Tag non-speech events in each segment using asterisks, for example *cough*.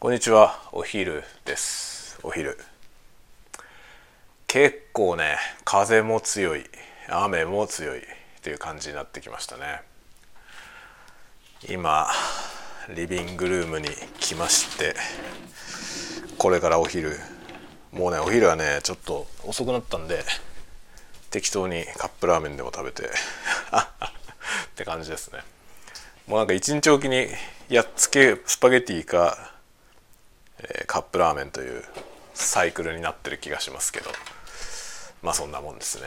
こんにちはお昼です。お昼結構ね風も強い雨も強いっていう感じになってきましたね。今リビングルームに来ましてこれからお昼。もうねお昼はねちょっと遅くなったんで適当にカップラーメンでも食べて *laughs* って感じですね。もうなんか一日おきにやっつけスパゲティかえー、カップラーメンというサイクルになってる気がしますけど。まあそんなもんですね。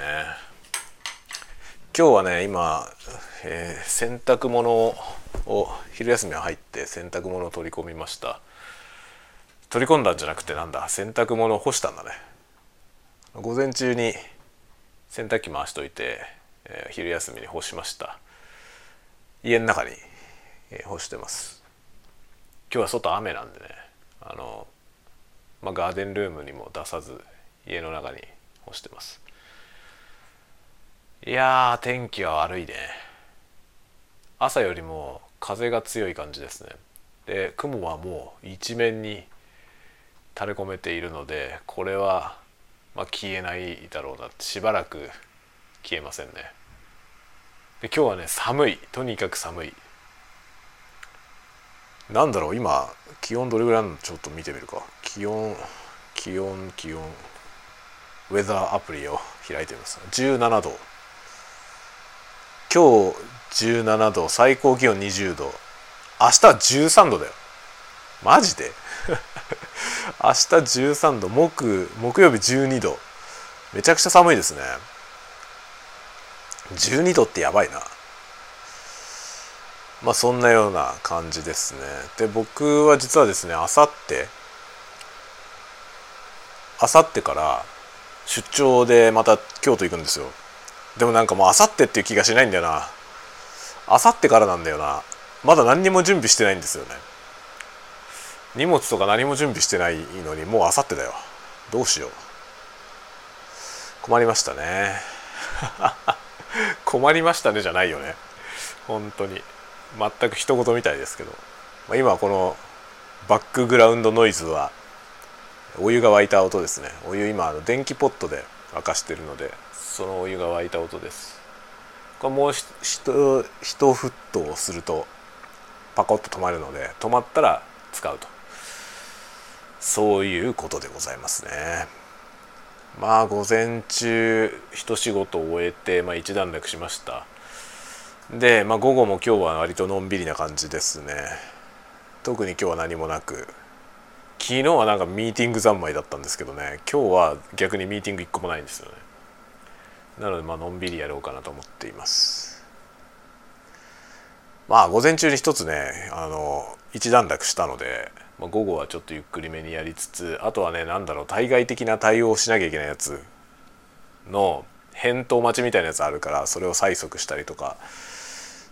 今日はね今、えー、洗濯物を昼休みは入って洗濯物を取り込みました。取り込んだんじゃなくてなんだ？洗濯物を干したんだね。午前中に洗濯機回しといて、えー、昼休みに干しました。家の中に、え、干してます。今日は外雨なんでね。あの、まあ、ガーデンルームにも出さず家の中に干してます。いや天気は悪いね。朝よりも風が強い感じですね。で雲はもう一面に垂れ込めているのでこれは、まあ、消えないだろうなしばらく消えませんね。で今日はね寒い。とにかく寒い。なんだろう今気温どれぐらいなの？ちょっと見てみるか。気温気温気温。ウェザーアプリを開いてみます。17度。今日17度。最高気温20度。明日は13度だよ。マジで？*laughs* 明日13度。木木曜日12度。めちゃくちゃ寒いですね。12度ってやばいな。まあそんなような感じですね。で僕は実はですねあさってあさってから出張でまた京都行くんですよ。でもなんかもうあさってっていう気がしないんだよな。あさってからなんだよな。まだ何にも準備してないんですよね。荷物とか何も準備してないのにもうあさってだよ。どうしよう。困りましたね。*laughs* 困りましたねじゃないよね。本当に。全く一言みたいですけど、まあ、今このバックグラウンドノイズはお湯が沸いた音ですね。お湯今あの電気ポットで沸かしてるのでそのお湯が沸いた音です。これもう一沸騰するとパコッと止まるので止まったら使うと。そういうことでございますね。まあ午前中一仕事を終えて、まあ、一段落しました。で、まあ、午後も今日は割とのんびりな感じですね。特に今日は何もなく。昨日はなんかミーティング三昧だったんですけどね。今日は逆にミーティング1個もないんですよね。なのでまあのんびりやろうかなと思っています。まあ午前中に一つねあの一段落したので、まあ、午後はちょっとゆっくりめにやりつつあとはね何だろう対外的な対応をしなきゃいけないやつの返答待ちみたいなやつあるからそれを催促したりとか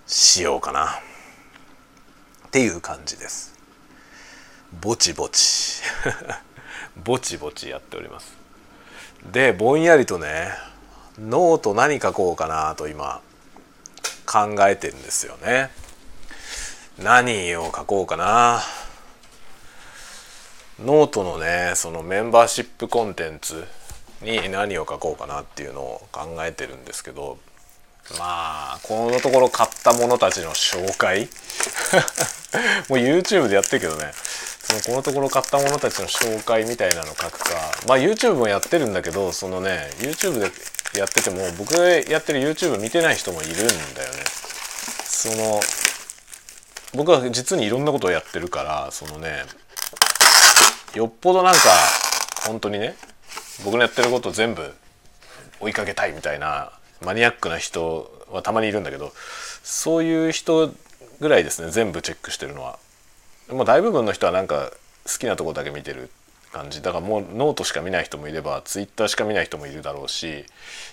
しようかな。っていう感じです。ぼちぼち。*laughs* ぼちぼちやっております。でぼんやりとねノート何書こうかなと今考えてるんですよね。何を書こうかな。ノートのねそのメンバーシップコンテンツに何を書こうかなっていうのを考えてるんですけどまあこのところ買ったものたちの紹介？*laughs* もう YouTube でやってるけどね。そのこのところ買ったものたちの紹介みたいなの書くか。まあ YouTube もやってるんだけどそのね YouTube でやってても僕がやってる YouTube 見てない人もいるんだよね。その僕は実にいろんなことをやってるからそのねよっぽどなんか本当にね僕のやってること全部追いかけたいみたいなマニアックな人はたまにいるんだけどそういう人ぐらいですね全部チェックしてるのは。もう大部分の人はなんか好きなとこだけ見てる感じだからもうノートしか見ない人もいればツイッターしか見ない人もいるだろうし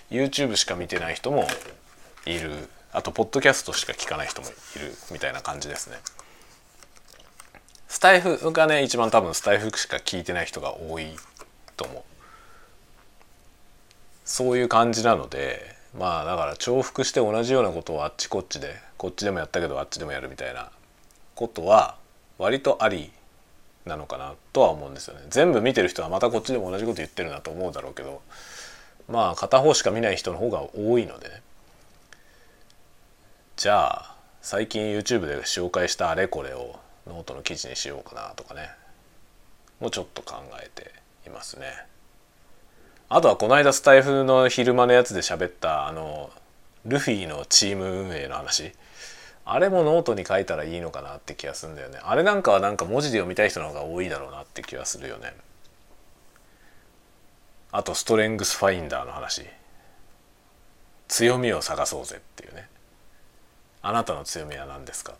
YouTube しか見てない人もいるあとポッドキャストしか聞かない人もいるみたいな感じですね。スタイフがね一番多分スタイフしか聞いてない人が多いと思う。そういう感じなのでまあだから重複して同じようなことをあっちこっちでこっちでもやったけどあっちでもやるみたいなことは割とありなのかなとは思うんですよね。全部見てる人はまたこっちでも同じこと言ってるなと思うだろうけどまあ片方しか見ない人の方が多いのでね。じゃあ最近 YouTube で紹介したあれこれをノートの記事にしようかなとかね。もうちょっと考えていますね。あとはこの間スタイフの昼間のやつで喋ったあのルフィのチーム運営の話。あれもノートに書いたらいいのかなって気がするんだよね。あれなんかはなんか文字で読みたい人の方が多いだろうなって気がするよね。あとストレングスファインダーの話。強みを探そうぜっていうね。あなたの強みは何ですか？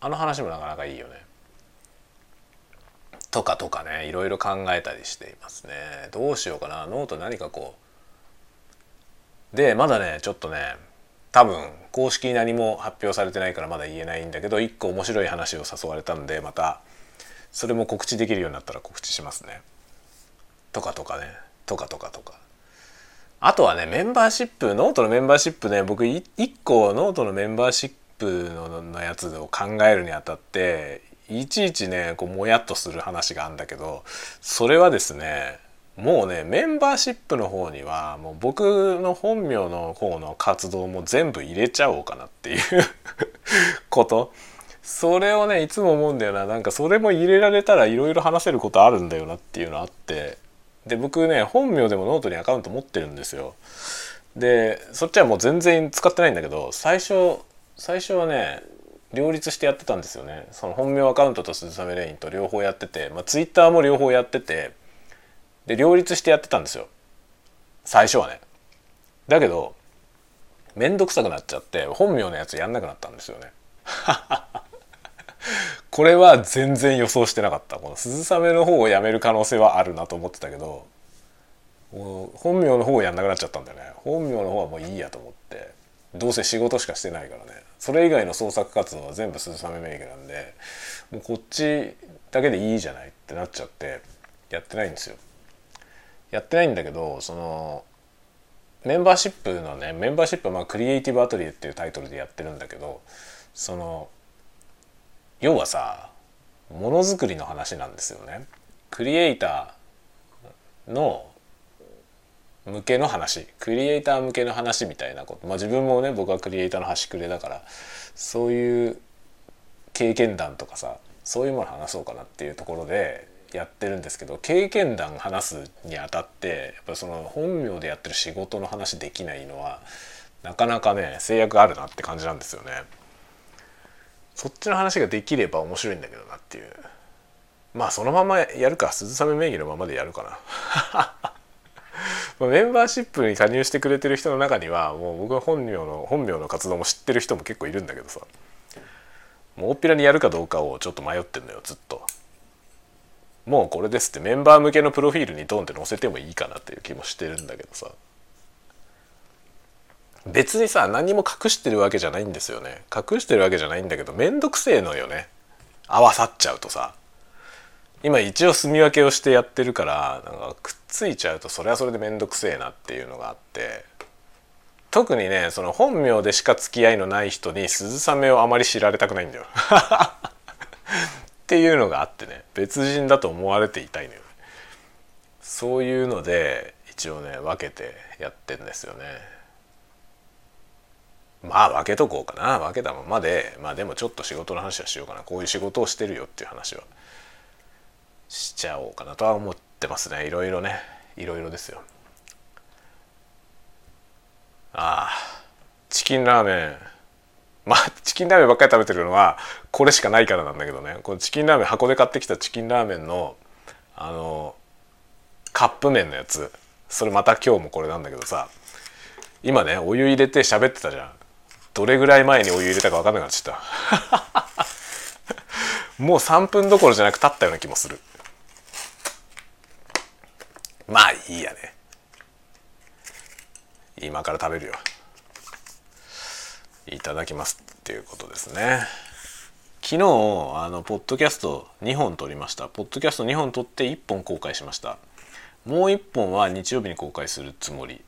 あの話もなかなかいいよね。とかとかねいろいろ考えたりしていますねどうしようかなノート何書こうでまだねちょっとね多分公式に何も発表されてないからまだ言えないんだけど一個面白い話を誘われたんでまたそれも告知できるようになったら告知しますね。とかとかねとかとかとか。あとはねメンバーシップノートのメンバーシップね僕一個ノートのメンバーシップののやつを考えるにあたっていちいちねこうもやっとする話があるんだけどそれはですねもうねメンバーシップの方にはもう僕の本名の方の活動も全部入れちゃおうかなっていう *laughs* こと。それをねいつも思うんだよな。なんかそれも入れられたらいろいろ話せることあるんだよなっていうのあって。で僕ね本名でもノートにアカウント持ってるんですよ。でそっちはもう全然使ってないんだけど最初最初はね両立してやってたんですよね。その本名アカウントと鈴雨レインと両方やってて、まあ、ツイッターも両方やっててで両立してやってたんですよ。最初はね。だけど面倒くさくなっちゃって本名のやつやんなくなったんですよね。*laughs* これは全然予想してなかった。この鈴雨の方をやめる可能性はあるなと思ってたけど本名の方をやんなくなっちゃったんだよね。本名の方はもういいやと思って。どうせ仕事しかしてないからね。それ以外の創作活動は全部鈴雨名義なんでもうこっちだけでいいじゃないってなっちゃってやってないんですよやってないんだけどそのメンバーシップのねメンバーシップはまあクリエイティブアトリエっていうタイトルでやってるんだけどその要はさものづくりの話なんですよね。クリエイターの向けの話クリエイター向けの話みたいなこと。まあ自分もね僕はクリエイターの端くれだからそういう経験談とかさそういうもの話そうかなっていうところでやってるんですけど経験談話すにあたってやっぱその本名でやってる仕事の話できないのはなかなかね制約あるなって感じなんですよね。そっちの話ができれば面白いんだけどなっていう。まあそのままやるか鈴雨名義のままでやるかな。*laughs* メンバーシップに加入してくれてる人の中にはもう僕は本名の本名の活動も知ってる人も結構いるんだけどさ。もう大っぴらにやるかどうかをちょっと迷ってんのよずっと。もうこれですってメンバー向けのプロフィールにドンって載せてもいいかなっていう気もしてるんだけどさ。別にさ何も隠してるわけじゃないんですよね。隠してるわけじゃないんだけどめんどくせえのよね。合わさっちゃうとさ。今一応住み分けをしてやってるからなんかくっついちゃうとそれはそれでめんどくせえなっていうのがあって特にねその本名でしか付き合いのない人に鈴雨をあまり知られたくないんだよ。*laughs* っていうのがあってね別人だと思われていたいのよ、そういうので一応ね分けてやってんですよね。まあ分けとこうかな。分けたままでまあでもちょっと仕事の話はしようかな。こういう仕事をしてるよっていう話はしちゃおうかなとは思ってますね。いろいろね。いろいろですよ。ああ。チキンラーメン。まあチキンラーメンばっかり食べてるのはこれしかないからなんだけどね。このチキンラーメン箱で買ってきたチキンラーメンのあのカップ麺のやつ。それまた今日もこれなんだけどさ。今ねお湯入れて喋ってたじゃん。どれぐらい前にお湯入れたか分かんなくなっちゃった。*laughs* もう3分どころじゃなく経ったような気もする。まあいいやね。今から食べるよ。いただきますっていうことですね。昨日あのポッドキャスト2本撮りました。ポッドキャスト2本撮って1本公開しました。もう1本は日曜日に公開するつもり。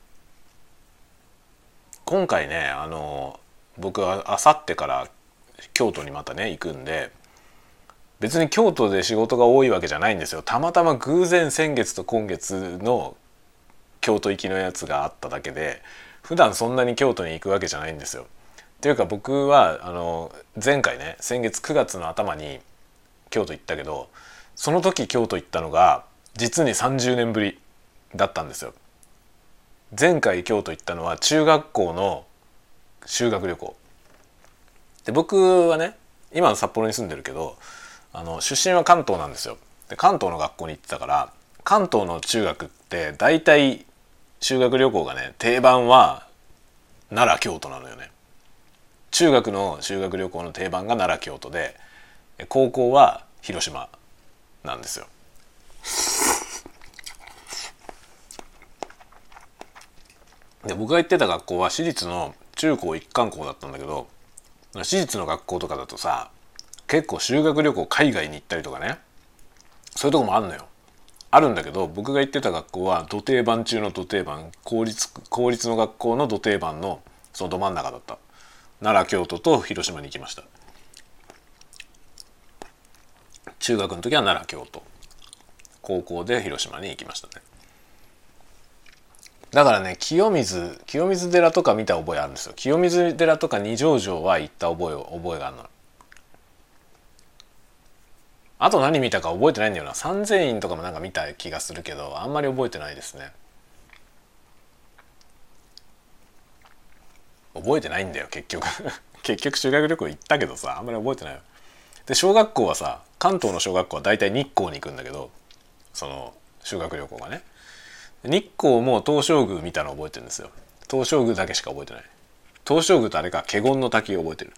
今回ねあの僕はあさってから京都にまたね行くんで別に京都で仕事が多いわけじゃないんですよたまたま偶然先月と今月の京都行きのやつがあっただけで普段そんなに京都に行くわけじゃないんですよ。っていうか僕はあの前回ね先月9月の頭に京都行ったけどその時京都行ったのが実に30年ぶりだったんですよ。前回京都行ったのは中学校の修学旅行で僕はね今の札幌に住んでるけどあの出身は関東なんですよ。で関東の学校に行ってたから関東の中学って大体修学旅行がね定番は奈良京都なのよね。中学の修学旅行の定番が奈良京都で高校は広島なんですよ。で僕が行ってた学校は私立の中高一貫校だったんだけど私立の学校とかだとさ結構修学旅行海外に行ったりとかね。そういうとこもあんのよ。あるんだけど僕が行ってた学校は土定番中の土定番。公立公立の学校の土定番のそのど真ん中だった。奈良京都と広島に行きました。中学の時は奈良京都。高校で広島に行きましたね。だからね清水清水寺とか見た覚えあるんですよ。清水寺とか二条城は行った覚え覚えがあるの。あと何見たか覚えてないんだよな。三千院とかもなんか見た気がするけどあんまり覚えてないですね。覚えてないんだよ結局。*laughs* 結局修学旅行行ったけどさあんまり覚えてないよ。で小学校はさ関東の小学校は大体日光に行くんだけどその修学旅行がね。日光も東照宮見たの覚えてるんですよ。東照宮だけしか覚えてない。東照宮とあれか華厳の滝を覚えてる。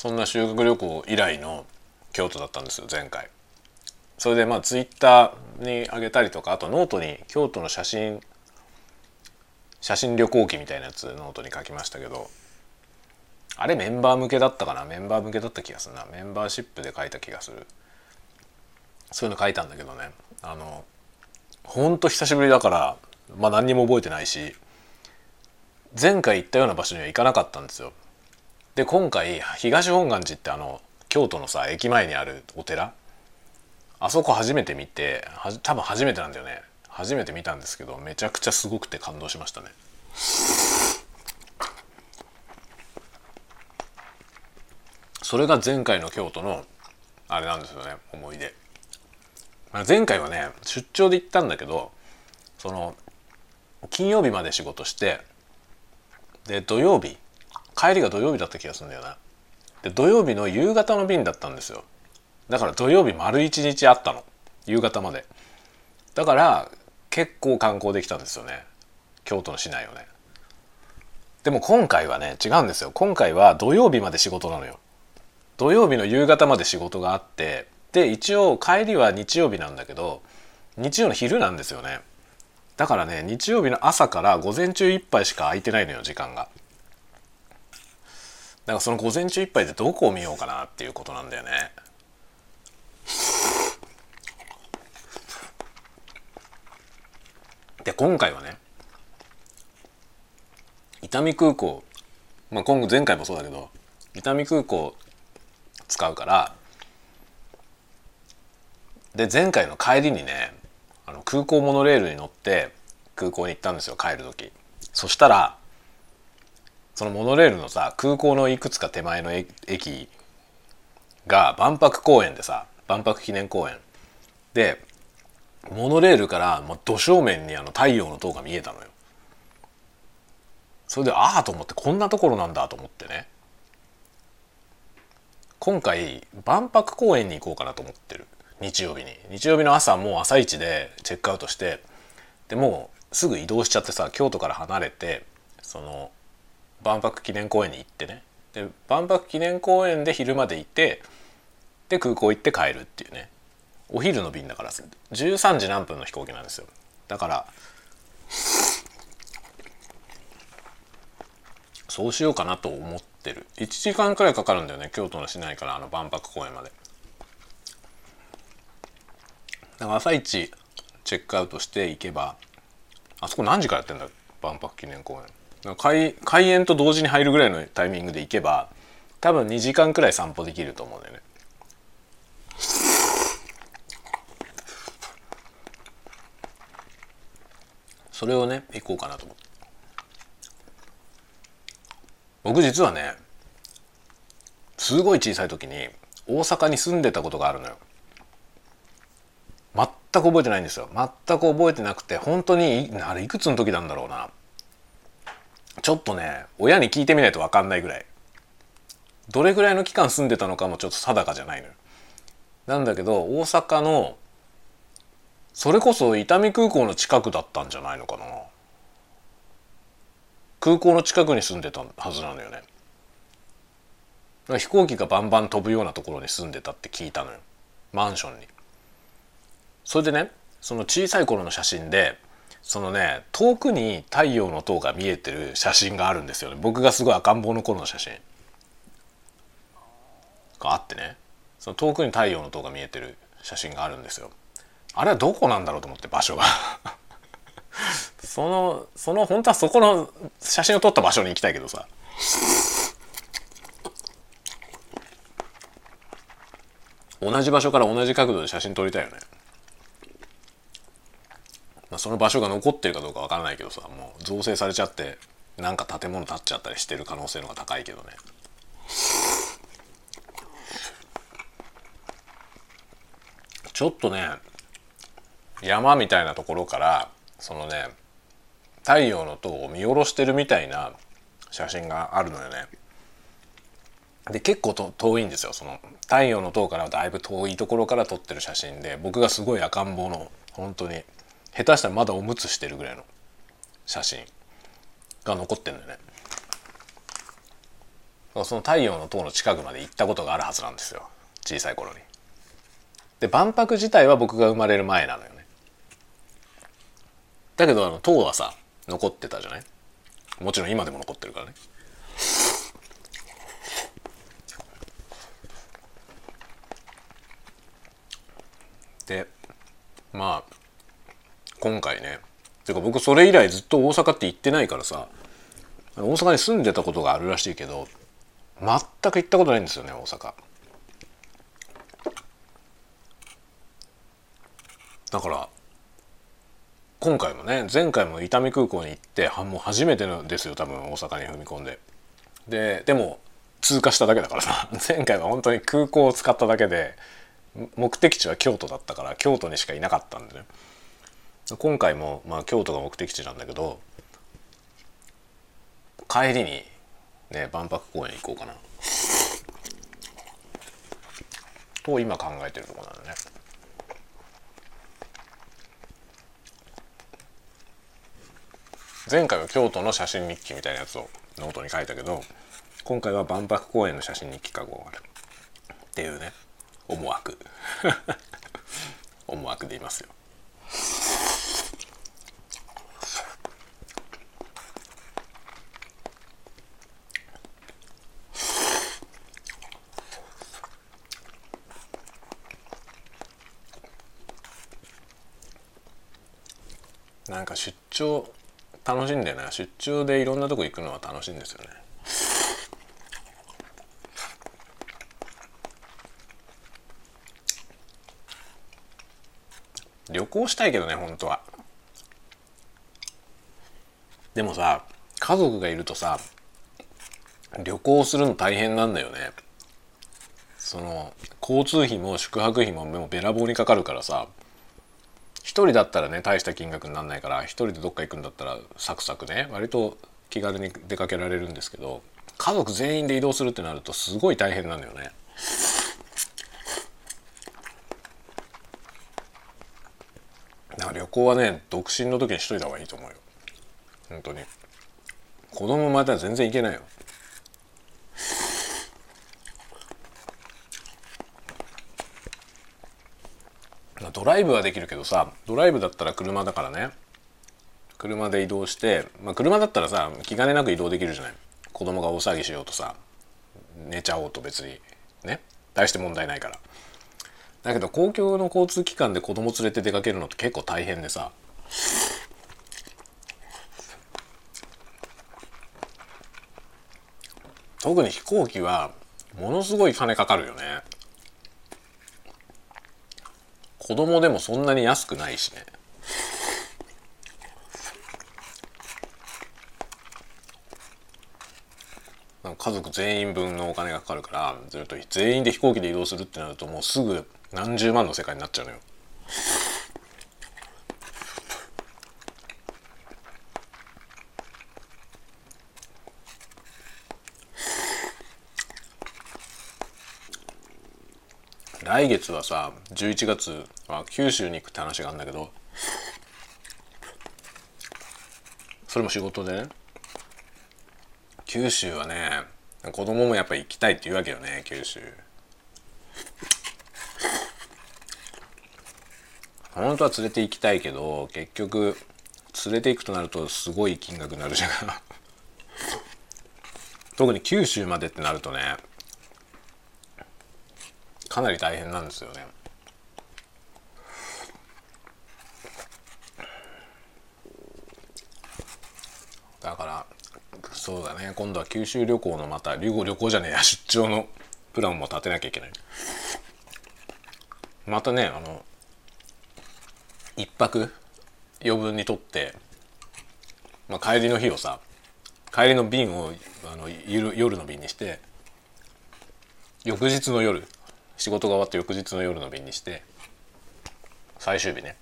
そんな修学旅行以来の京都だったんですよ前回。それでまあツイッターに上げたりとかあとノートに京都の写真写真旅行記みたいなやつノートに書きましたけどあれメンバー向けだったかな？メンバー向けだった気がするな。メンバーシップで書いた気がする。そういうの書いたんだけどね。あのほんと久しぶりだからまあ何にも覚えてないし前回行ったような場所には行かなかったんですよ。で今回東本願寺ってあの京都のさ駅前にあるお寺？あそこ初めて見て多分初めてなんだよね。初めて見たんですけどめちゃくちゃすごくて感動しましたね。それが前回の京都のあれなんですよね思い出、前回はね出張で行ったんだけどその金曜日まで仕事してで土曜日帰りが土曜日だった気がするんだよな。で土曜日の夕方の便だったんですよ。だから土曜日丸一日あったの。夕方まで。だから結構観光できたんですよね。京都の市内をね。でも今回はね違うんですよ。今回は土曜日まで仕事なのよ。土曜日の夕方まで仕事があってで一応帰りは日曜日なんだけど日曜の昼なんですよね。だからね日曜日の朝から午前中いっぱいしか空いてないのよ時間が。だかその午前中いっぱいでどこを見ようかなっていうことなんだよね。で今回はね伊丹空港まあ今後前回もそうだけど伊丹空港使うからで前回の帰りにねあの空港モノレールに乗って空港に行ったんですよ帰る時。そしたらそのモノレールのさ空港のいくつか手前の駅が万博公園でさ万博記念公園。でモノレールからもうど正面にあの太陽の塔が見えたのよ。それでああと思ってこんなところなんだと思ってね。今回万博公園に行こうかなと思ってる。日曜日に。日曜日の朝もう朝一でチェックアウトして。でもうすぐ移動しちゃってさ京都から離れてその万博記念公園に行ってね。で万博記念公園で昼までいてで空港行って帰るっていうね。お昼の便だから。13時何分の飛行機なんですよ。だからそうしようかなと思ってる。1時間くらいかかるんだよね京都の市内からあの万博公園まで。だから朝一チェックアウトしていけばあそこ何時からやってんだ万博記念公園。開開園と同時に入るぐらいのタイミングで行けば多分2時間くらい散歩できると思うんだよね。それをね行こうかなと思って。僕実はねすごい小さい時に大阪に住んでたことがあるのよ。全く覚えてないんですよ。全く覚えてなくて本当にあれいくつの時なんだろうな。ちょっとね親に聞いてみないと分かんないぐらい。どれぐらいの期間住んでたのかもちょっと定かじゃないのよ。なんだけど大阪のそれこそ伊丹空港の近くだったんじゃないのかな。空港の近くに住んでたはずなのよね。飛行機がバンバン飛ぶようなところに住んでたって聞いたのよ。マンションに。それでねその小さい頃の写真でそのね遠くに太陽の塔が見えてる写真があるんですよね。僕がすごい赤ん坊の頃の写真。があってね。その遠くに太陽の塔が見えてる写真があるんですよ。あれはどこなんだろうと思って場所が。*laughs* そのその本当はそこの写真を撮った場所に行きたいけどさ。同じ場所から同じ角度で写真撮りたいよね。まあ、その場所が残ってるかどうかわからないけどさもう造成されちゃってなんか建物建っちゃったりしてる可能性の方が高いけどねちょっとね山みたいなところからそのね太陽の塔を見下ろしてるみたいな写真があるのよね。で結構と遠いんですよその太陽の塔からだいぶ遠いところから撮ってる写真で僕がすごい赤ん坊の本当に下手したらまだおむつしてるぐらいの写真が残ってんのよね。その太陽の塔の近くまで行ったことがあるはずなんですよ。小さい頃に。で万博自体は僕が生まれる前なのよね。だけどあの塔はさ残ってたじゃない？もちろん今でも残ってるからね。でまあ今回ね。てか僕それ以来ずっと大阪って行ってないからさ。大阪に住んでたことがあるらしいけど全く行ったことないんですよね大阪。だから今回もね前回も伊丹空港に行ってもう初めてのですよ多分大阪に踏み込んで。ででも通過しただけだからさ。*laughs* 前回は本当に空港を使っただけで目的地は京都だったから京都にしかいなかったんでね。今回も、まあ、京都が目的地なんだけど帰りにね万博公園行こうかな。と今考えてるところなのね。前回は京都の写真日記みたいなやつをノートに書いたけど今回は万博公園の写真日記書こうかなっていうね思惑。*laughs* 思惑でいますよなんか出張楽しんだよね出張でいろんなとこ行くのは楽しいんですよね。旅行したいけどね本当は。でもさ家族がいるとさ旅行するの大変なんだよね。その交通費も宿泊費ももうべらぼうにかかるからさ人だったらね大した金額になんないから一人でどっか行くんだったらサクサクね割と気軽に出かけられるんですけど家族全員で移動するってなるとすごい大変なんだよね。だから旅行はね独身の時にしといた方がいいと思うよ。本当に。子供また全然行けないよ。ドライブはできるけどさドライブだったら車だからね。車で移動して、まあ、車だったらさ気兼ねなく移動できるじゃない。子供が大騒ぎしようとさ寝ちゃおうと別にね。大して問題ないから。だけど公共の交通機関で子供連れて出かけるのって結構大変でさ。特に飛行機はものすごい金かかるよね。子供でもそんなに安くないしね家族全員分のお金がかかるからずっと全員で飛行機で移動するってなるともうすぐ何十万の世界になっちゃうのよ。来月はさ11月は九州に行くって話があるんだけどそれも仕事でね。九州はね子供もやっぱ行きたいって言うわけよね九州。本当は連れて行きたいけど結局連れて行くとなるとすごい金額になるじゃん。特に九州までってなるとねかなり大変なんですよね。だからそうだね。今度は九州旅行のまた旅行旅行じゃねえや出張のプランも立てなきゃいけない。またねあの一泊余分にとって、まあ、帰りの日をさ帰りの便をあの夜の便にして翌日の夜仕事が終わって翌日の夜の便にして最終日ね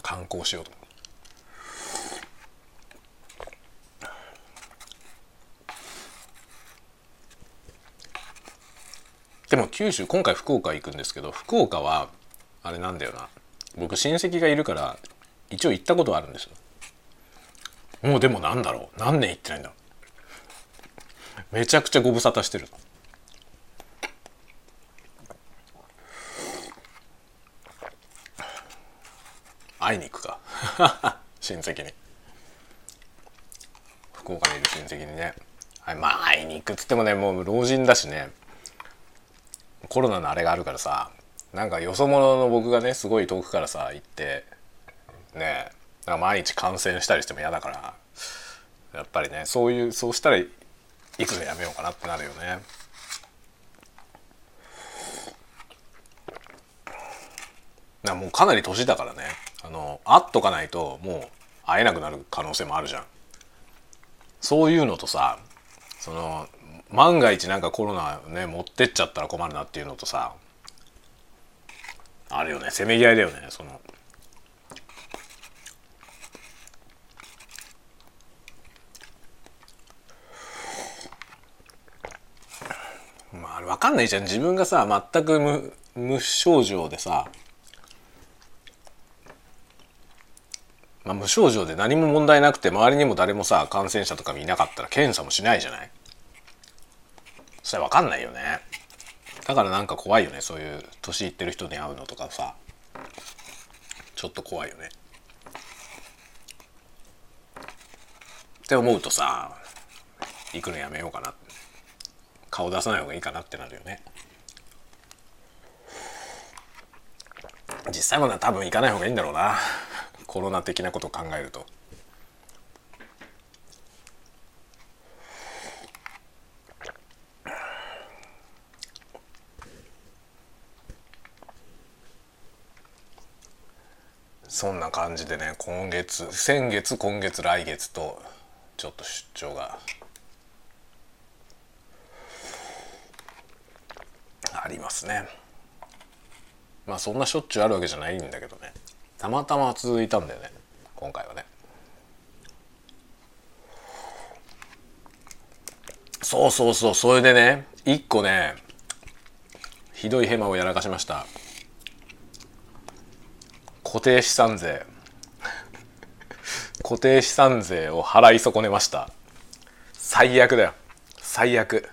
観光しようと。でも九州今回福岡行くんですけど福岡はあれなんだよな。僕親戚がいるから一応行ったことあるんですよ。もうでもなんだろう。何年行ってないんだろう。めちゃくちゃご無沙汰してる会いに行くか。*laughs* 親戚に。福岡にいる親戚にね。はいまあ会いに行くっつってもねもう老人だしね。コロナのあれがあるからさなんかよそ者の僕がねすごい遠くからさ行ってねなんか毎日感染したりしても嫌だからやっぱりねそういうそうしたら行くのやめようかなってなるよね。なもうかなり年だからね。あの会っとかないともう会えなくなる可能性もあるじゃん。そういうのとさその万が一なんかコロナね持ってっちゃったら困るなっていうのとさあるよね。せめぎ合いだよねその。まあ分かんないじゃん。自分がさ全く無無症状でさまあ、無症状で何も問題なくて周りにも誰もさ感染者とか見なかったら検査もしないじゃない？それ分かんないよね。だからなんか怖いよね。そういう年いってる人に会うのとかさ。ちょっと怖いよね。って思うとさ行くのやめようかな。顔出さない方がいいかなってなるよね。実際も多分行かない方がいいんだろうな。コロナ的なことを考えると。そんな感じでね今月先月今月来月とちょっと出張が。ありますね。まあそんなしょっちゅうあるわけじゃないんだけどね。たまたま続いたんだよね。今回はね。そうそうそう。それでね一個ねひどいヘマをやらかしました。固定資産税。*laughs* 固定資産税を払い損ねました。最悪だよ。最悪。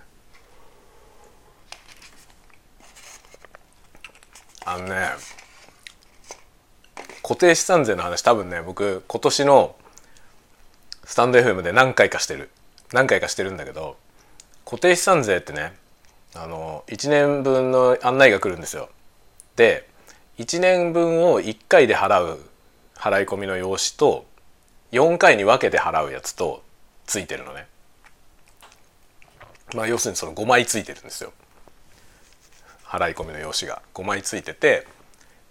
あのね固定資産税の話多分ね僕今年のスタンド FM で何回かしてる。何回かしてるんだけど固定資産税ってねあの1年分の案内が来るんですよ。で1年分を1回で払う払い込みの用紙と4回に分けて払うやつとついてるのね。まあ要するにその5枚ついてるんですよ。払い込みの用紙が。5枚ついてて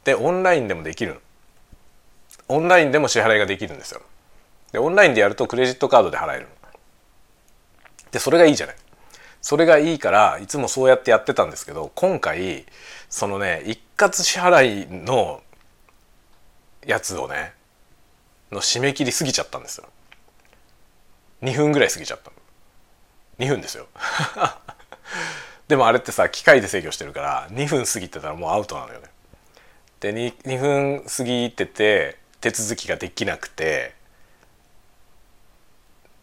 でオンラインでもできるの。オンラインでも支払いができるんですよ。でオンラインでやるとクレジットカードで払えるでそれがいいじゃない。それがいいからいつもそうやってやってたんですけど今回そのね一括支払いのやつをねの締め切り過ぎちゃったんですよ。2分ぐらい過ぎちゃったの。2分ですよ。*laughs* でもあれってさ機械で制御してるから2分過ぎてたらもうアウトなのよね。で 2, 2分過ぎてて手続きができなくて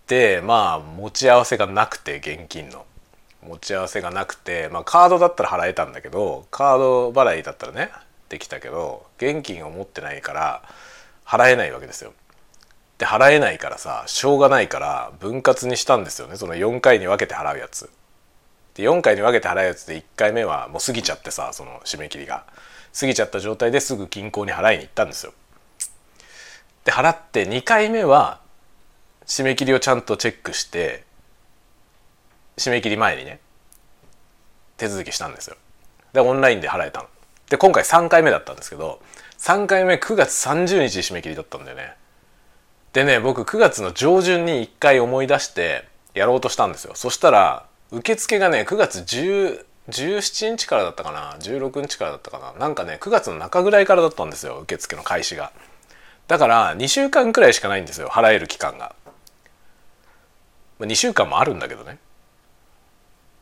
でまあ持ち合わせがなくて現金の持ち合わせがなくてまあカードだったら払えたんだけどカード払いだったらねできたけど現金を持ってないから払えないわけですよ。で払えないからさしょうがないから分割にしたんですよねその4回に分けて払うやつ。で4回に分けて払うやつで1回目はもう過ぎちゃってさその締め切りが過ぎちゃった状態ですぐ銀行に払いに行ったんですよ。で払って2回目は締め切りをちゃんとチェックして締め切り前にね手続きしたんですよ。でオンラインで払えたの。で今回3回目だったんですけど3回目9月30日締め切りだったんだよね。でね僕9月の上旬に1回思い出してやろうとしたんですよ。そしたら受付がね9月10 17日からだったかな？16日からだったかな？なんかね9月の中ぐらいからだったんですよ受付の開始がだから2週間くらいしかないんですよ払える期間が。まあ2週間もあるんだけどね。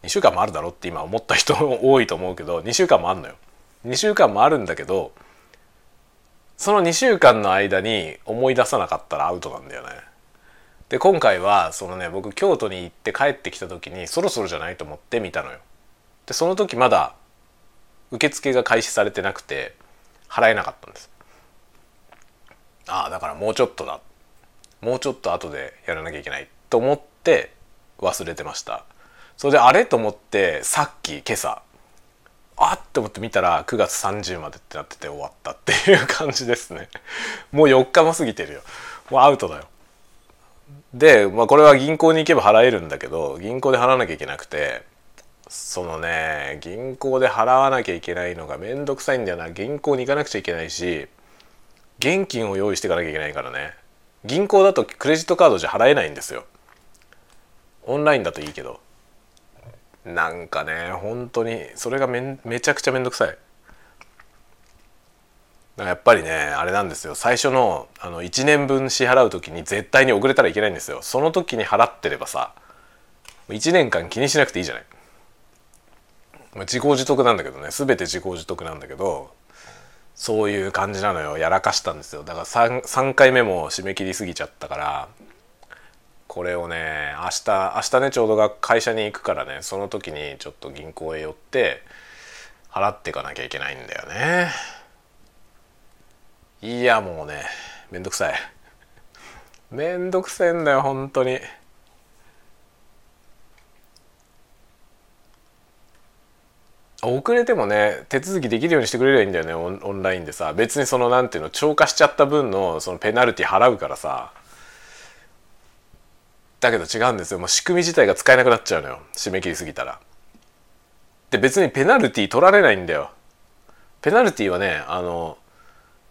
2週間もあるだろって今思った人も *laughs* 多いと思うけど2週間もあるのよ。2週間もあるんだけどその2週間の間に思い出さなかったらアウトなんだよね。で今回はそのね僕京都に行って帰ってきた時にそろそろじゃないと思って見たのよ。でその時まだ受付が開始されてなくて払えなかったんです。ああだからもうちょっとだ。もうちょっと後でやらなきゃいけないと思って忘れてました。それであれと思ってさっき今朝あっと思って見たら9月30までってなってて終わったっていう感じですね。もう4日も過ぎてるよ。もうアウトだよ。で、まあ、これは銀行に行けば払えるんだけど銀行で払わなきゃいけなくてそのね銀行で払わなきゃいけないのがめんどくさいんだよな。銀行に行かなくちゃいけないし現金を用意していかなきゃいけないからね。銀行だとクレジットカードじゃ払えないんですよ。オンラインだといいけど。なんかね本当にそれがめめちゃくちゃめんどくさい。やっぱりねあれなんですよ。最初のあの1年分支払う時に絶対に遅れたらいけないんですよ。その時に払ってればさ1年間気にしなくていいじゃない。自業自得なんだけどね。全て自業自得なんだけどそういう感じなのよ。やらかしたんですよ。だから 3, 3回目も締め切りすぎちゃったからこれをね明日明日ねちょうどが会社に行くからねその時にちょっと銀行へ寄って払っていかなきゃいけないんだよね。いやもうねめんどくさい。めんどくせえんだよ本当に。遅れてもね手続きできるようにしてくれればいいんだよねオンラインでさ別にそのなんていうの超過しちゃった分のそのペナルティ払うからさだけど違うんですよもう仕組み自体が使えなくなっちゃうのよ締め切りすぎたら。で別にペナルティ取られないんだよ。ペナルティはねあの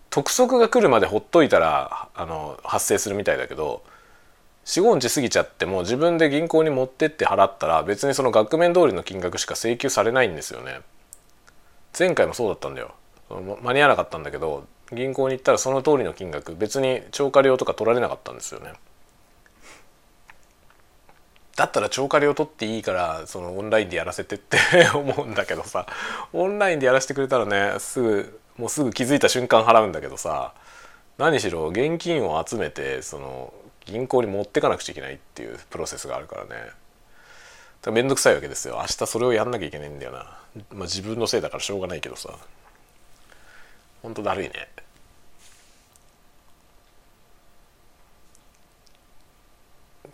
督促が来るまでほっといたらあの発生するみたいだけど45日過ぎちゃっても自分で銀行に持ってって払ったら別にその額面通りの金額しか請求されないんですよね。前回もそうだったんだよ。間に合わなかったんだけど銀行に行ったらその通りの金額別に超過料とか取られなかったんですよね。だったら超過料取っていいからそのオンラインでやらせてって *laughs* 思うんだけどさオンラインでやらせてくれたらねすぐもうすぐ気づいた瞬間払うんだけどさ何しろ現金を集めてその銀行に持ってかなくちゃいけないっていうプロセスがあるからね。面倒くさいわけですよ。明日それをやんなきゃいけないんだよな。まあ自分のせいだからしょうがないけどさ。ほんとだるいね。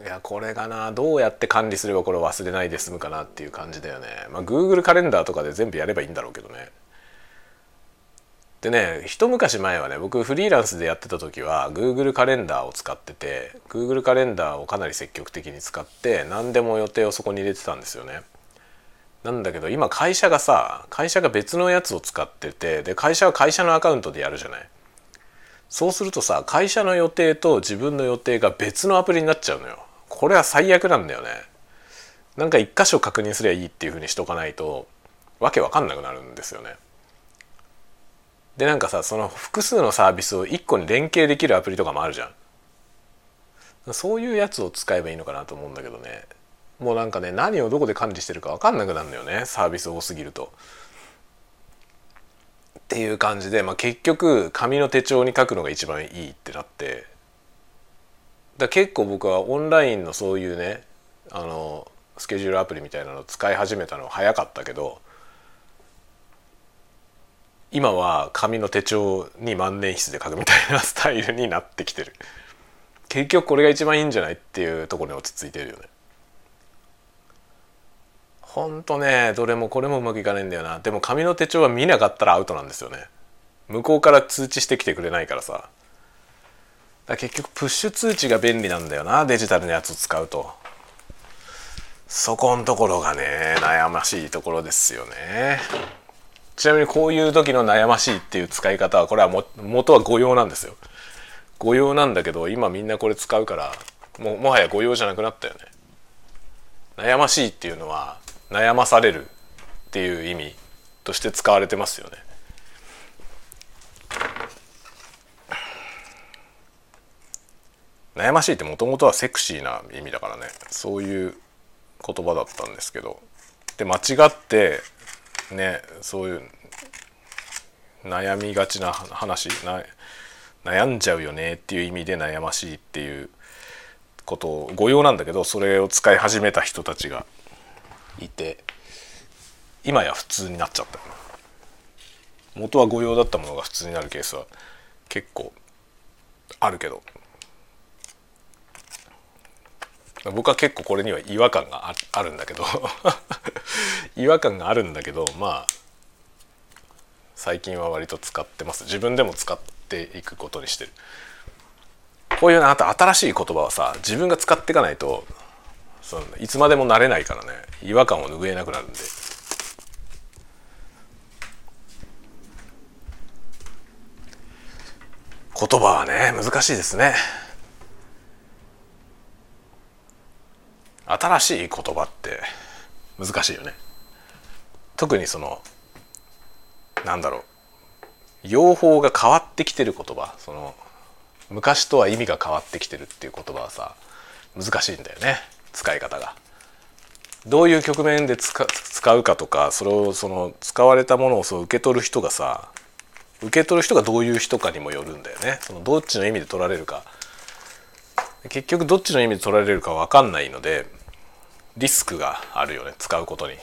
いやこれがな。どうやって管理すればこれ忘れないで済むかなっていう感じだよね。まあ Google カレンダーとかで全部やればいいんだろうけどね。でね一昔前はね僕フリーランスでやってた時は Google カレンダーを使ってて Google カレンダーをかなり積極的に使って何でも予定をそこに入れてたんですよね。なんだけど今会社がさ会社が別のやつを使っててで会社は会社のアカウントでやるじゃない。そうするとさ会社の予定と自分の予定が別のアプリになっちゃうのよ。これは最悪なんだよね。なんか一箇所確認すりゃいいっていうふうにしとかないとわけわかんなくなるんですよね。でなんかさその複数のサービスを1個に連携できるアプリとかもあるじゃん。そういうやつを使えばいいのかなと思うんだけどね。もうなんかね何をどこで管理してるか分かんなくなるんだよね。サービス多すぎると。っていう感じで、まあ、結局紙の手帳に書くのが一番いいってなって。だ結構僕はオンラインのそういうねあのスケジュールアプリみたいなのを使い始めたのは早かったけど今は紙の手帳に万年筆で書くみたいなスタイルになってきてる。結局これが一番いいんじゃないっていうところに落ち着いてるよね。ほんとねどれもこれもうまくいかないんだよな。でも紙の手帳は見なかったらアウトなんですよね。向こうから通知してきてくれないからさ。だ結局プッシュ通知が便利なんだよなデジタルのやつを使うと。そこんところがね悩ましいところですよね。ちなみにこういう時の悩ましいっていう使い方はこれはも元は誤用なんですよ。誤用なんだけど今みんなこれ使うからももはや誤用じゃなくなったよね。悩ましいっていうのは悩まされるっていう意味として使われてますよね。悩ましいってもともとはセクシーな意味だからね。そういう言葉だったんですけど。で間違ってねそういう悩みがちな話な悩んじゃうよねっていう意味で悩ましいっていうことを誤用なんだけどそれを使い始めた人たちがいて今や普通になっちゃった。元は誤用だったものが普通になるケースは結構あるけど僕は結構これには違和感があるんだけど。*laughs* 違和感があるんだけどまあ最近は割と使ってます。自分でも使っていくことにしてる。こういうあと新しい言葉はさ自分が使っていかないとそのいつまでも慣れないからね。違和感を拭えなくなるんで。言葉はね難しいですね。新しい言葉って難しいよね。特にそのなんだろう。用法が変わってきてる言葉。その昔とは意味が変わってきてるっていう言葉はさ難しいんだよね。使い方が。どういう局面で使うかとかそれをその使われたものをそう受け取る人がさ受け取る人がどういう人かにもよるんだよね。そのどっちの意味で取られるか。結局どっちの意味で取られるか分かんないのでリスクがあるよね使うことに。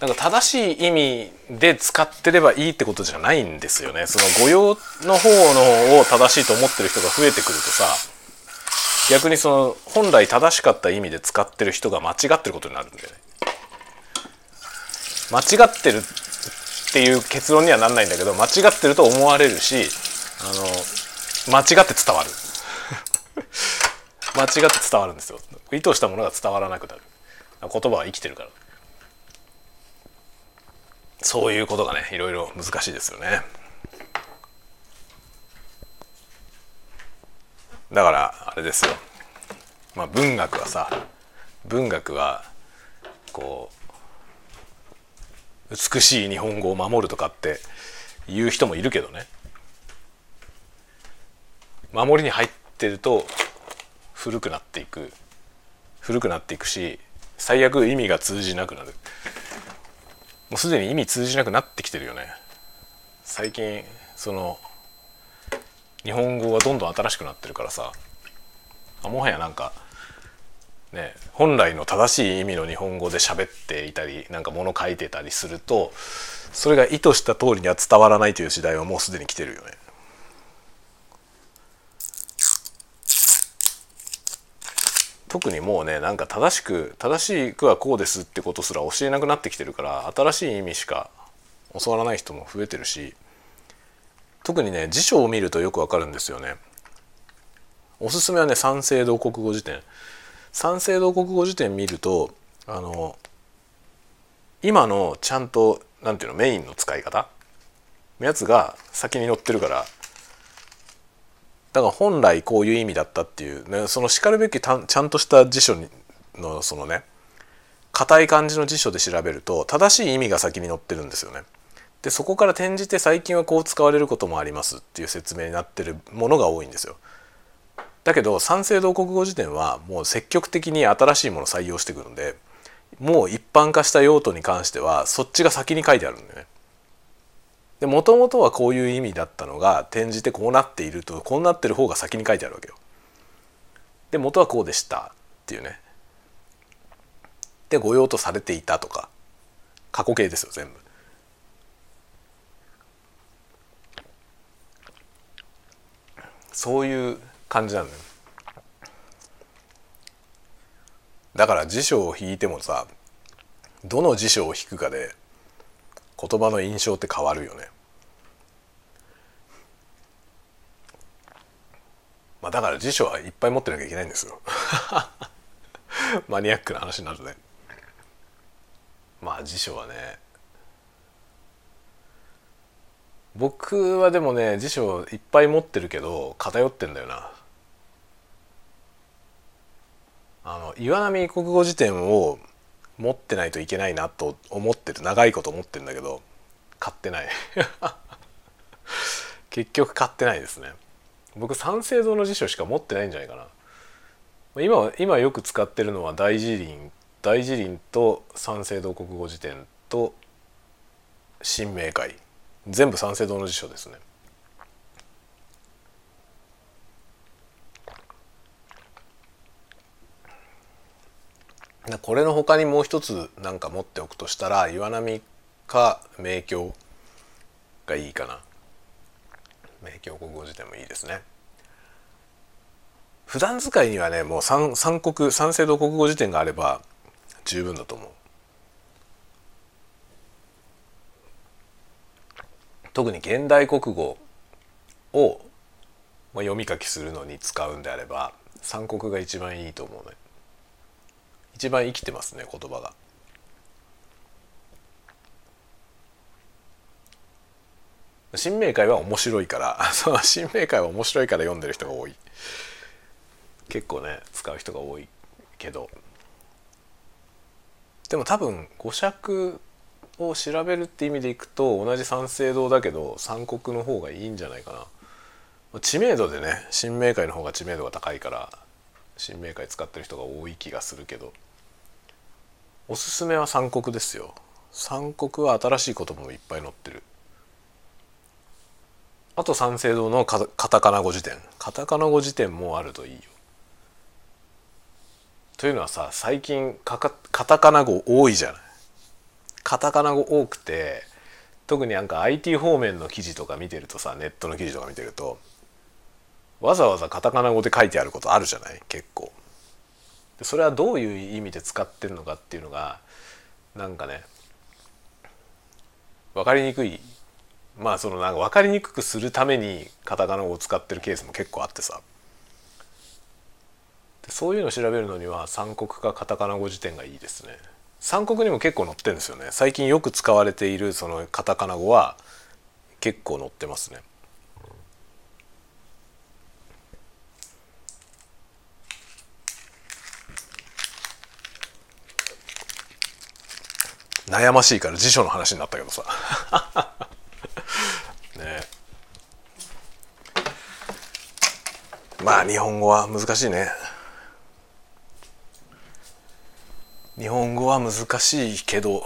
なんか正しい意味で使ってればいいってことじゃないんですよね。その誤用の方のを正しいと思ってる人が増えてくるとさ逆にその本来正しかった意味で使ってる人が間違ってることになるんだよね。間違ってるっていう結論にはなんないんだけど間違ってると思われるしあの間違って伝わる間違って伝わるんですよ。意図したものが伝わらなくなる。言葉は生きてるから。そういうことがねいろいろ難しいですよね。だからあれですよ。まあ文学はさ文学はこう美しい日本語を守るとかって言う人もいるけどね。守りに入ってると古くなっていく古くなっていくし最悪意味が通じなくなる。もうすでに意味通じなくなってきてるよね。最近その日本語がどんどん新しくなってるからさ。もはやなんかね本来の正しい意味の日本語で喋っていたりなんか物書いてたりするとそれが意図した通りには伝わらないという時代はもうすでに来てるよね。特にもうねなんか正しく正しくはこうですってことすら教えなくなってきてるから新しい意味しか教わらない人も増えてるし特にね辞書を見るとよくわかるんですよね。おすすめはね三省堂国語辞典。三省堂国語辞典見るとあの今のちゃんとなんていうのメインの使い方？のやつが先に載ってるからだから本来こういう意味だったっていう、ね、そのしかるべきちゃんとした辞書のそのね硬い感じの辞書で調べると正しい意味が先に載ってるんですよね。でそこから転じて最近はこう使われることもありますっていう説明になってるものが多いんですよ。だけど三省堂国語辞典はもう積極的に新しいものを採用してくるんでもう一般化した用途に関してはそっちが先に書いてあるんだよね。でもともとはこういう意味だったのが転じてこうなっているとこうなってる方が先に書いてあるわけよ。で元はこうでしたっていうね。で御用とされていたとか過去形ですよ全部。そういう感じなんだよ。だから辞書を引いてもさどの辞書を引くかで言葉の印象って変わるよね。まあだから辞書はいっぱい持ってなきゃいけないんですよ。マニアックな話になるね。まあ辞書はね僕はでもね辞書いっぱい持ってるけど偏ってんだよな。あの岩波国語辞典を持ってないといけないなと思ってる長いこと思ってるんだけど買ってない。*laughs* 結局買ってないですね。僕三省堂の辞書しか持ってないんじゃないかな。今今よく使ってるのは大辞林大辞林と三省堂国語辞典と新明会。全部三省堂の辞書ですね。これの他にもう一つ何か持っておくとしたら岩波か名教がいいかな。名教国語辞典もいいですね。普段使いにはねもう三三国三省堂国語辞典があれば十分だと思う。特に現代国語を読み書きするのに使うんであれば三国が一番いいと思うね。一番生きてますね言葉が。新明会は面白いから *laughs* その新明会は面白いから読んでる人が多い。結構ね使う人が多いけど。でも多分語釈を調べるって意味でいくと同じ三省堂だけど三国の方がいいんじゃないかな。知名度でね新明会の方が知名度が高いから新明会使ってる人が多い気がするけどおすすめは三国ですよ。三国は新しい言葉もいっぱい載ってる。あと三省堂のカタカナ語辞典。カタカナ語辞典もあるといいよ。というのはさ最近カタカナ語多いじゃない。カタカナ語多くて特になんか IT 方面の記事とか見てるとさネットの記事とか見てるとわざわざカタカナ語で書いてあることあるじゃない？結構。それはどういう意味で使ってるのかっていうのがなんかね分かりにくい。まあそのなんか分かりにくくするためにカタカナ語を使ってるケースも結構あってさ。そういうのを調べるのには三国かカタカナ語辞典がいいですね。三国にも結構載ってるんですよね。最近よく使われているそのカタカナ語は結構載ってますね。悩ましいから辞書の話になったけどさ。*laughs* ねまあ日本語は難しいね。日本語は難しいけど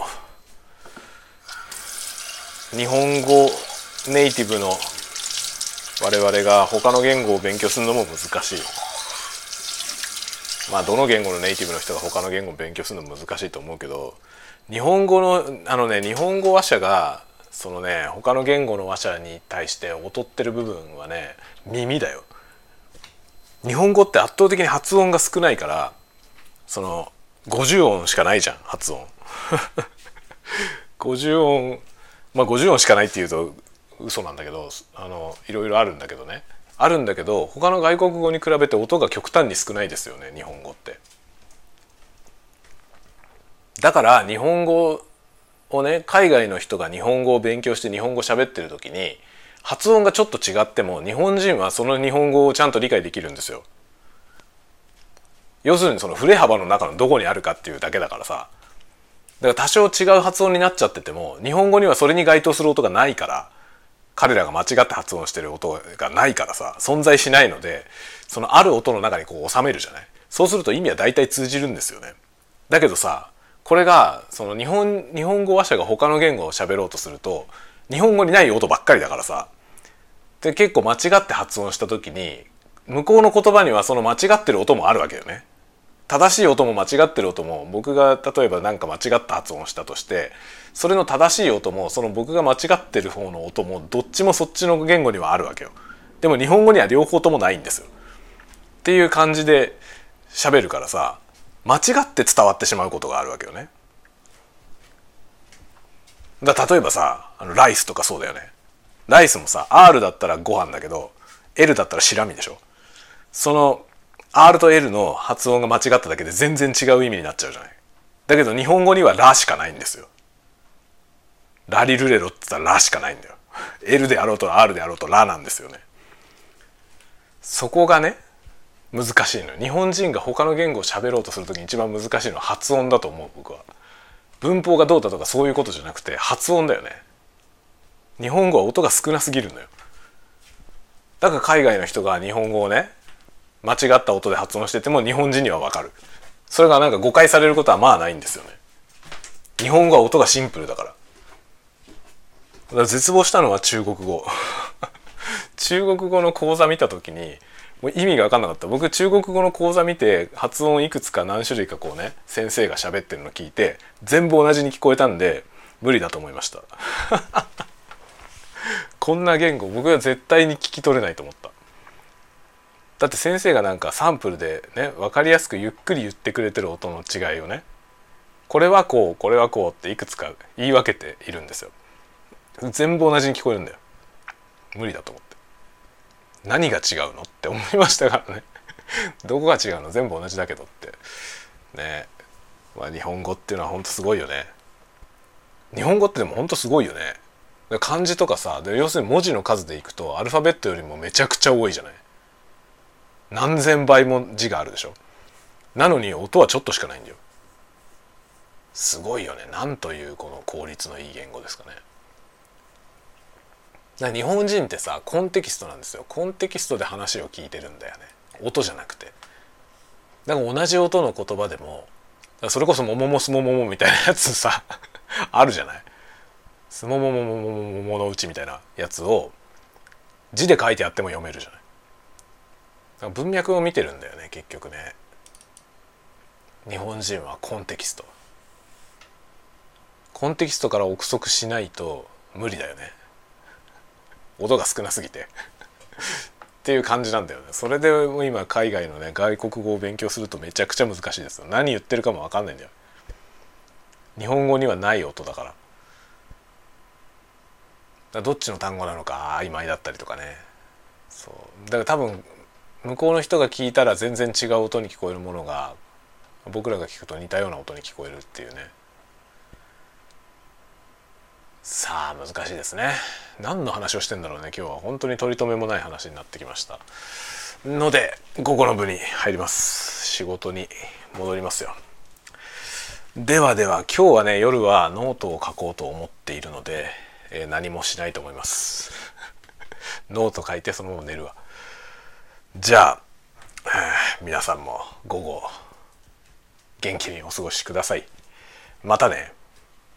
日本語ネイティブの我々が他の言語を勉強するのも難しい。まあどの言語のネイティブの人が他の言語を勉強するのも難しいと思うけど日本語のあのね日本語話者がそのね他の言語の話者に対して劣ってる部分はね耳だよ。日本語って圧倒的に発音が少ないからその50音しかないじゃん発音。*laughs* 50音まあ50音しかないっていうと嘘なんだけどあのいろいろあるんだけどねあるんだけど他の外国語に比べて音が極端に少ないですよね日本語って。だから日本語をね海外の人が日本語を勉強して日本語喋ってる時に発音がちょっと違っても日本人はその日本語をちゃんと理解できるんですよ。要するにその振れ幅の中のどこにあるかっていうだけだからさ。だから多少違う発音になっちゃってても日本語にはそれに該当する音がないから彼らが間違って発音してる音がないからさ存在しないのでそのある音の中にこう収めるじゃない。そうすると意味は大体通じるんですよね。だけどさこれがその日本日本語話者が他の言語を喋ろうとすると日本語にない音ばっかりだからさで結構間違って発音した時に向こうの言葉にはその間違ってる音もあるわけよね。正しい音も間違ってる音も僕が例えば何か間違った発音したとしてそれの正しい音もその僕が間違ってる方の音もどっちもそっちの言語にはあるわけよ。でも日本語には両方ともないんですよ。っていう感じで喋るからさ間違って伝わってしまうことがあるわけよね。だ例えばさあのライスとかそうだよね。ライスもさ R だったらご飯だけど L だったら白身でしょ。その R と L の発音が間違っただけで全然違う意味になっちゃうじゃない。だけど日本語にはラしかないんですよ。ラリルレロって言ったらラしかないんだよ。L であろうと R であろうとラなんですよね。そこがね難しいのよ。日本人が他の言語を喋ろうとする時に一番難しいのは発音だと思う僕は。文法がどうだとかそういうことじゃなくて発音だよね。日本語は音が少なすぎるのよ。だから海外の人が日本語をね間違った音で発音してても日本人にはわかる。それがなんか誤解されることはまあないんですよね。日本語は音がシンプルだから。だから絶望したのは中国語。*laughs* 中国語の講座見た時にもう意味が分かんなかった。僕中国語の講座見て発音いくつか何種類かこうね先生が喋ってるの聞いて全部同じに聞こえたんで無理だと思いました。*laughs* こんな言語僕は絶対に聞き取れないと思った。だって先生がなんかサンプルでね分かりやすくゆっくり言ってくれてる音の違いをねこれはこうこれはこうっていくつか言い分けているんですよ。全部同じに聞こえるんだよ。無理だと思って何が違うのって思いましたからね。*laughs* どこが違うの？全部同じだけどって。ね。まあ日本語っていうのはほんとすごいよね。日本語ってでもほんとすごいよね。漢字とかさで要するに文字の数でいくとアルファベットよりもめちゃくちゃ多いじゃない？何千倍も字があるでしょ？なのに音はちょっとしかないんだよ。すごいよね。なんというこの効率のいい言語ですかね。日本人ってさコンテキストなんですよ。コンテキストで話を聞いてるんだよね。音じゃなくて。だから同じ音の言葉でもそれこそ「もももすももも」みたいなやつさ *laughs* あるじゃない「すもももももももものうち」みたいなやつを字で書いてあっても読めるじゃない？文脈を見てるんだよね結局ね。日本人はコンテキスト。コンテキストから憶測しないと無理だよね。音が少なすぎて。っていう感じなんだよね。それでも今海外のね外国語を勉強するとめちゃくちゃ難しいですよ。何言ってるかも分かんないんだよ。日本語にはない音だからどっちの単語なのか曖昧だったりとかね。そう。だから多分向こうの人が聞いたら全然違う音に聞こえるものが僕らが聞くと似たような音に聞こえるっていうね。さあ難しいですね。何の話をしてんだろうね今日は。本当に取り留めもない話になってきました。ので午後の部に入ります。仕事に戻りますよ。ではでは今日はね夜はノートを書こうと思っているので、えー、何もしないと思います。*laughs* ノート書いてそのまま寝るわ。じゃあ、えー、皆さんも午後元気にお過ごしください。またね。